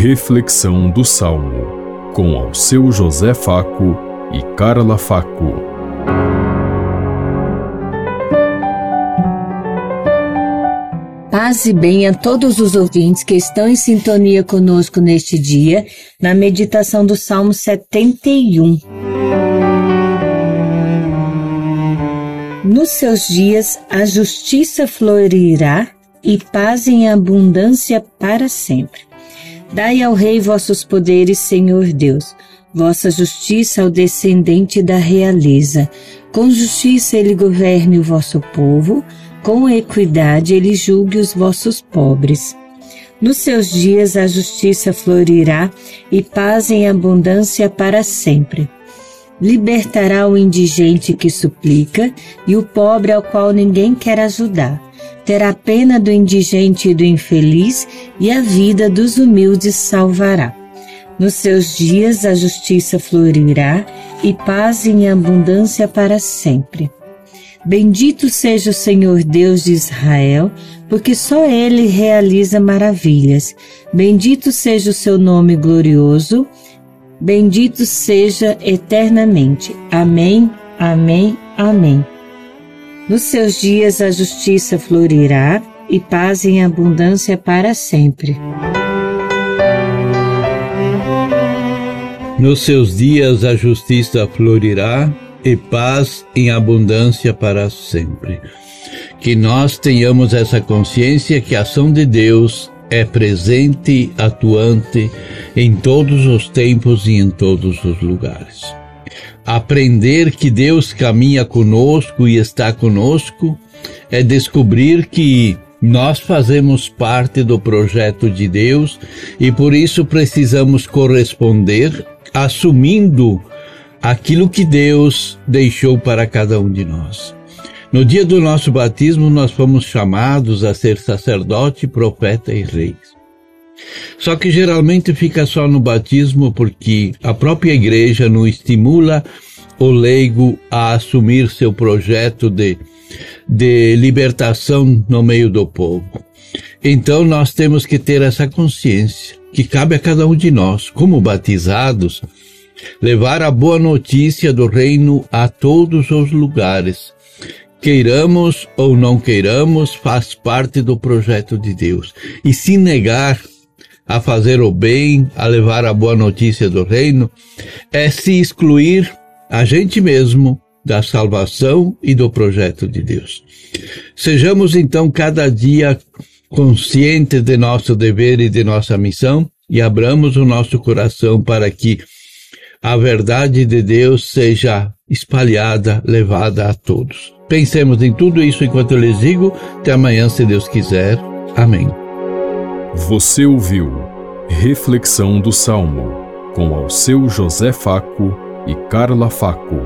Reflexão do Salmo, com ao seu José Faco e Carla Faco. Paz e bem a todos os ouvintes que estão em sintonia conosco neste dia, na meditação do Salmo 71. Nos seus dias a justiça florirá e paz em abundância para sempre. Dai ao Rei vossos poderes, Senhor Deus, vossa justiça ao descendente da realeza. Com justiça ele governe o vosso povo, com equidade ele julgue os vossos pobres. Nos seus dias a justiça florirá e paz em abundância para sempre. Libertará o indigente que suplica e o pobre ao qual ninguém quer ajudar terá pena do indigente e do infeliz, e a vida dos humildes salvará. Nos seus dias a justiça florirá e paz em abundância para sempre. Bendito seja o Senhor Deus de Israel, porque só Ele realiza maravilhas. Bendito seja o seu nome glorioso. Bendito seja eternamente. Amém, amém, amém. Nos seus dias a justiça florirá e paz em abundância para sempre. Nos seus dias a justiça florirá e paz em abundância para sempre. Que nós tenhamos essa consciência que a ação de Deus é presente, atuante em todos os tempos e em todos os lugares aprender que Deus caminha conosco e está conosco, é descobrir que nós fazemos parte do projeto de Deus e por isso precisamos corresponder assumindo aquilo que Deus deixou para cada um de nós. No dia do nosso batismo, nós fomos chamados a ser sacerdote, profeta e reis. Só que geralmente fica só no batismo porque a própria igreja não estimula o leigo a assumir seu projeto de, de libertação no meio do povo. Então nós temos que ter essa consciência que cabe a cada um de nós, como batizados, levar a boa notícia do reino a todos os lugares. Queiramos ou não queiramos, faz parte do projeto de Deus. E se negar a fazer o bem, a levar a boa notícia do reino, é se excluir a gente mesmo da salvação e do projeto de Deus. Sejamos então cada dia conscientes de nosso dever e de nossa missão e abramos o nosso coração para que a verdade de Deus seja espalhada, levada a todos. Pensemos em tudo isso enquanto eu lhes digo. Até amanhã, se Deus quiser. Amém. Você ouviu Reflexão do Salmo com ao seu José Faco e Carla Faco.